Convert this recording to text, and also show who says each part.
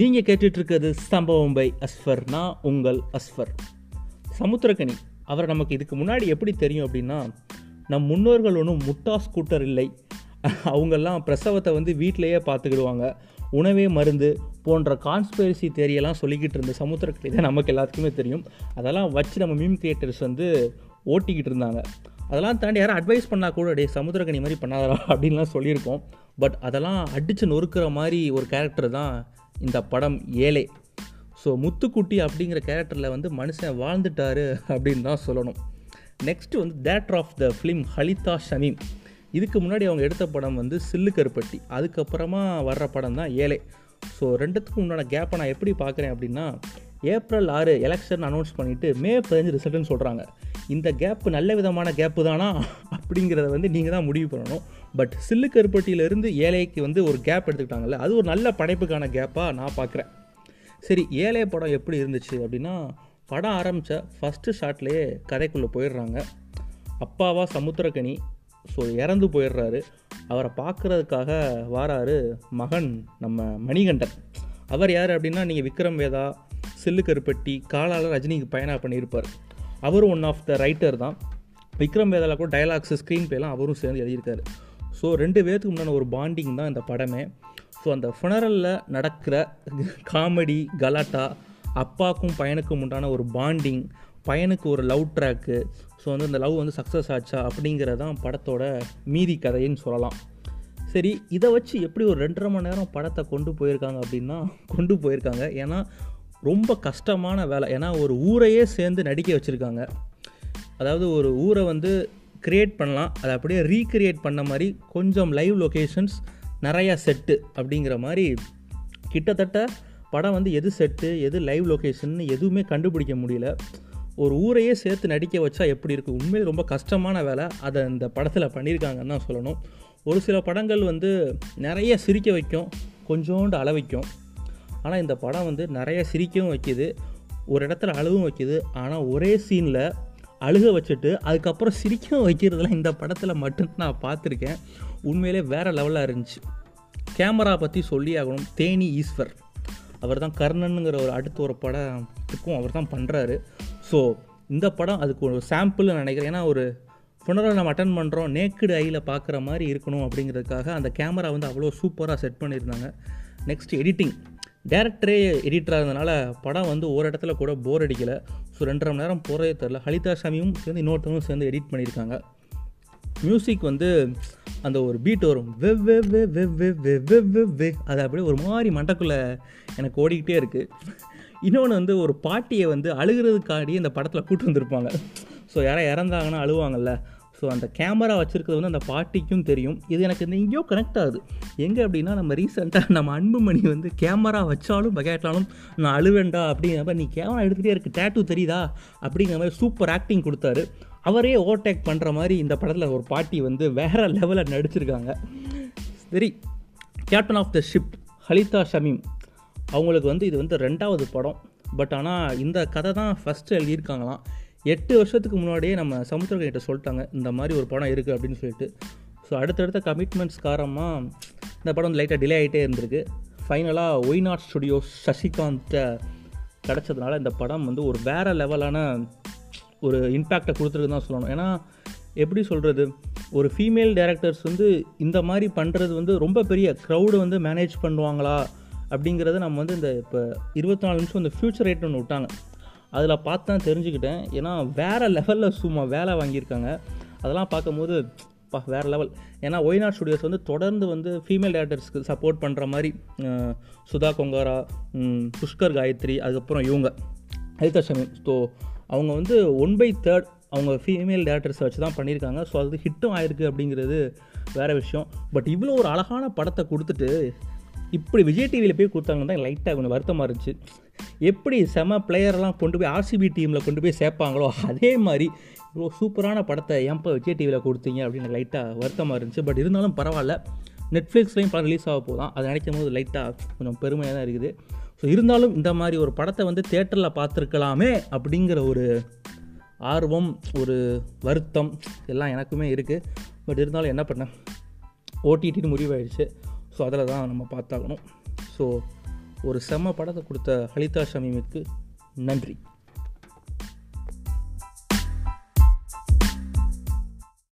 Speaker 1: நீங்கள் கேட்டுட்ருக்கிறது சம்பவம் பை அஸ்ஃபர் நான் உங்கள் அஸ்ஃபர். சமுத்திரக்கனி அவரை நமக்கு இதுக்கு முன்னாடி எப்படி தெரியும் அப்படின்னா நம் முன்னோர்கள் ஒன்றும் முட்டா ஸ்கூட்டர் இல்லை. அவங்கெல்லாம் பிரசவத்தை வந்து வீட்டிலையே பார்த்துக்கிடுவாங்க. உணவே மருந்து போன்ற கான்ஸ்பெரசி தேரியெல்லாம் சொல்லிக்கிட்டு இருந்த சமுத்திரக்கனி தான் நமக்கு எல்லாத்துக்குமே தெரியும். அதெல்லாம் வச்சு நம்ம மீம் கிரியேட்டர்ஸ் வந்து ஓட்டிக்கிட்டு இருந்தாங்க. அதெல்லாம் தாண்டி யாரும் அட்வைஸ் பண்ணால் கூட டே சமுத்திரக்கனி மாதிரி பண்ணாதரா அப்படின்லாம் சொல்லியிருக்கோம் பட் அதெல்லாம் அடித்து நொறுக்கிற மாதிரி ஒரு கேரக்டர் தான் இந்த படம் ஏழை. ஸோ முத்துக்குட்டி அப்படிங்கிற கேரக்டரில் வந்து மனுஷன் வாழ்ந்துட்டாரு அப்படின்னு தான் சொல்லணும். நெக்ஸ்ட் வந்து theatre of the film Halitha Shameem. இதுக்கு முன்னாடி அவங்க எடுத்த படம் வந்து சில்லு கருப்பட்டி. அதுக்கப்புறமா வர்ற படம் தான் ஏழை. ஸோ ரெண்டுத்துக்கும் உண்டான கேப்பை நான் எப்படி பார்க்குறேன் அப்படின்னா ஏப்ரல் ஆறு எலெக்ஷன் அனௌன்ஸ் பண்ணிவிட்டு மே பதினஞ்சு ரிசல்ட்டுன்னு சொல்கிறாங்க இந்த கேப்பு நல்ல விதமான கேப்பு தானா? அப்படிங்கிறத வந்து நீங்கள் தான் முடிவு பண்ணணும். பட் சில்லு கருப்பட்டியிலேருந்து ஏழைக்கு வந்து ஒரு கேப் எடுத்துக்கிட்டாங்கல்ல அது ஒரு நல்ல படைப்புக்கான கேப்பாக நான் பார்க்குறேன் சரி ஏழை படம் எப்படி இருந்துச்சு அப்படின்னா படம் ஆரம்பித்த ஃபஸ்ட்டு ஷாட்லேயே கதைக்குள்ளே போயிடுறாங்க. அப்பாவா சமுத்திரக்கனி ஸோ இறந்து போயிடுறாரு. அவரை பார்க்குறதுக்காக வாராரு மகன் நம்ம மணிகண்டன். அவர் யார் அப்படின்னா நீங்கள் விக்ரம் வேதா சில்லு கருப்பட்டி காலால் ரஜினிக்கு பயணம் பண்ணியிருப்பார். அவரும் ஒன் ஆஃப் த ரைட்டர் தான். விக்ரம் வேதாவில் கூட டைலாக்ஸ் ஸ்க்ரீன் பேலாம் அவரும் சேர்ந்து எழுதியிருக்காரு. ஸோ ரெண்டு பேர்த்துக்கு முன்னாடி ஒரு பாண்டிங் தான் இந்த படமே. ஸோ அந்த ஃபுனரலில் நடக்கிற காமெடி கலாட்டா அப்பாவுக்கும் பையனுக்கும் உண்டான ஒரு பாண்டிங் பையனுக்கு ஒரு லவ் ட்ராக்கு ஸோ வந்து இந்த லவ் வந்து சக்ஸஸ் ஆச்சா அப்படிங்கிறதான் படத்தோட மீதி கதைன்னு சொல்லலாம். சரி இதை வச்சு எப்படி ஒரு ரெண்டரை மணி நேரம் படத்தை கொண்டு போயிருக்காங்க அப்படின்னா கொண்டு போயிருக்காங்க. ஏன்னா ரொம்ப கஷ்டமான வேலை. ஏன்னா ஒரு ஊரையே சேர்ந்து நடிக்க வச்சுருக்காங்க. அதாவது ஒரு ஊரை வந்து க்ரியேட் பண்ணலாம். அதை அப்படியே ரீக்ரியேட் பண்ண மாதிரி கொஞ்சம் லைவ் லொக்கேஷன்ஸ் நிறையா செட்டு அப்படிங்கிற மாதிரி கிட்டத்தட்ட படம் வந்து எது செட்டு எது லைவ் லொக்கேஷன் எதுவுமே கண்டுபிடிக்க முடியல. ஒரு ஊரையே சேர்த்து நடிக்க வச்சா எப்படி இருக்குது உண்மையில் ரொம்ப கஷ்டமான வேலை. அதை இந்த படத்தில் பண்ணியிருக்காங்கன்னு தான் சொல்லணும். ஒரு சில படங்கள் வந்து நிறைய சிரிக்க வைக்கும். கொஞ்சோண்டு அளவைக்கும் ஆனால் இந்த படம் வந்து நிறைய சிரிக்கவும் வைக்கிது ஒரு இடத்துல அழுவும் வைக்கிது. ஆனால் ஒரே சீனில் அழுக வச்சுட்டு அதுக்கப்புறம் சிரிக்கவும் வைக்கிறதுலாம் இந்த படத்தில் மட்டும்தான் நான் பார்த்துருக்கேன். உண்மையிலே வேறு லெவலாக இருந்துச்சு. கேமரா பற்றி சொல்லி ஆகணும். தேனி ஈஸ்வர். அவர் தான் கர்ணனுங்கிற ஒரு அடுத்த ஒரு படத்துக்கும் அவர் தான் பண்ணுறாரு ஸோ இந்த படம் அதுக்கு ஒரு சாம்பிள்னு நினைக்கிறேன். ஏன்னா ஒரு ஃபுனரல் நம்ம அட்டன் பண்ணுறோம் நேக்குடு ஐயில் பார்க்குற மாதிரி இருக்கணும் அப்படிங்கிறதுக்காக அந்த கேமரா வந்து அவ்வளோ சூப்பராக செட் பண்ணியிருந்தாங்க. நெக்ஸ்ட் எடிட்டிங் டேரக்டரே எடிட்டராக இருந்தனால படம் வந்து ஒரு இடத்துல கூட போர் அடிக்கலை. ஸோ ரெண்டரை மணி நேரம் போகிறதே தெரில ஹலிதா சாமியும் சேர்ந்து இன்னொருத்தவங்களும் சேர்ந்து எடிட் பண்ணியிருக்காங்க. மியூசிக் வந்து அந்த ஒரு பீட் வரும். வெவ் வெவ் வெவ் வெவ் வெவ் வெவ் வெவ் வெவ் அது அப்படியே ஒரு மாதிரி மண்டக்குள்ளே எனக்கு ஓடிக்கிட்டே இருக்குது இன்னொன்று வந்து ஒரு பாட்டியை வந்து அழுகிறதுக்காடி இந்த படத்தில் கூட்டு வந்திருப்பாங்க. ஸோ யாராவது இறந்தாங்கன்னா அழுவாங்கல்ல. ஸோ அந்த கேமரா வச்சுருக்கிறது வந்து அந்த பாட்டிக்கும் தெரியும். இது எனக்கு இந்த எங்கேயோ கனெக்ட் ஆகுது. எங்கே அப்படின்னா நம்ம ரீசெண்டாக நம்ம அன்புமணி வந்து கேமரா வச்சாலும் பகேட்டாலும் நான் அழுவேண்டா அப்படிங்கிற மாதிரி நீ கேமரா எடுத்துகிட்டே இருக்கு டேட்டூ தெரியுதா? அப்படிங்கிற மாதிரி சூப்பர் ஆக்டிங் கொடுத்தாரு. அவரே ஓவர்டேக் பண்ணுற மாதிரி இந்த படத்தில் ஒரு பாட்டி வந்து வேறு லெவலில் நடிச்சிருக்காங்க. சரி captain of the ship Halitha Shameem. அவங்களுக்கு வந்து இது வந்து ரெண்டாவது படம். பட் ஆனால் இந்த கதை தான் ஃபஸ்ட்டு எழுதியிருக்காங்களாம். எட்டு வருஷத்துக்கு முன்னாடியே நம்ம சமுத்திரகிட்ட சொல்லிட்டாங்க இந்த மாதிரி ஒரு படம் இருக்குது அப்படின்னு சொல்லிட்டு. ஸோ அடுத்தடுத்த கமிட்மெண்ட்ஸ் காரணமாக இந்த படம் வந்து லைட்டாக டிலே ஆகிட்டே இருந்திருக்கு. ஃபைனலாக ஒய்நாட் ஸ்டுடியோஸ் சசிகாந்த்கிட்ட கிடச்சதுனால இந்த படம் வந்து ஒரு வேறு லெவலான ஒரு இம்பேக்டை கொடுத்துருக்கு தான் சொல்லணும். ஏன்னா எப்படி சொல்கிறது ஒரு ஃபீமேல் டேரக்டர்ஸ் வந்து இந்த மாதிரி பண்ணுறது வந்து ரொம்ப பெரிய க்ரௌடு வந்து மேனேஜ் பண்ணுவாங்களா அப்படிங்கிறத நம்ம வந்து இந்த இப்போ இருபத்தி நாலு நிமிஷம் இந்த ஃப்யூச்சர் ரேட் ஒன்று விட்டாங்க. அதில் பார்த்து தான் தெரிஞ்சுக்கிட்டேன். ஏன்னா வேறு லெவலில் சும்மா வேலை வாங்கியிருக்காங்க. அதெல்லாம் பார்க்கும்போது பா வேறு லெவல் ஏன்னா ஒய்நாட் ஸ்டுடியோஸ் வந்து தொடர்ந்து வந்து ஃபீமேல் டேரக்டர்ஸ்க்கு சப்போர்ட் பண்ணுற மாதிரி சுதா கொங்காரா புஷ்கர் காயத்ரி அதுக்கப்புறம் இவங்க ஹரிதா ஸோ அவங்க வந்து ஒன் பை தேர்ட் அவங்க ஃபீமேல் டேரக்டர்ஸை வச்சு தான் பண்ணியிருக்காங்க. ஸோ அது ஹிட்டும் ஆயிருக்கு அப்படிங்கிறது வேறு விஷயம். பட் இவ்வளோ ஒரு அழகான படத்தை கொடுத்துட்டு இப்படி விஜய் டிவியில் போய் கொடுத்தாங்கன்னு தான் லைட்டாக கொஞ்சம் வருத்தமாக இருந்துச்சு. எப்படி செம பிளேயர்லாம் கொண்டு போய் ஆர்சிபி டீமில் கொண்டு போய் சேர்ப்பாங்களோ அதே மாதிரி இவ்வளோ சூப்பரான படத்தை ஏன்ப்பா விஜய் டிவியில் கொடுத்தீங்க அப்படின்னு லைட்டாக வருத்தமாக இருந்துச்சு. பட் இருந்தாலும் பரவாயில்ல. நெட்ஃப்ளிக்ஸ்லேயும் படம் ரிலீஸ் ஆக போதும் அதை நினைக்கும் போது லைட்டாக கொஞ்சம் பெருமையாக தான் இருக்குது. ஸோ இருந்தாலும் இந்த மாதிரி ஒரு படத்தை வந்து தேட்டரில் பார்த்துருக்கலாமே அப்படிங்கிற ஒரு ஆர்வம் ஒரு வருத்தம் எல்லாம் எனக்குமே இருக்குது பட் இருந்தாலும் என்ன பண்ணேன் ஓடிடின்னு முடிவாயிடுச்சு. ஸோ அதில் தான் நம்ம பார்த்தாகணும். ஸோ ஒரு செம்ம படத்தை கொடுத்த ஹலிதா ஷமீமுக்கு நன்றி.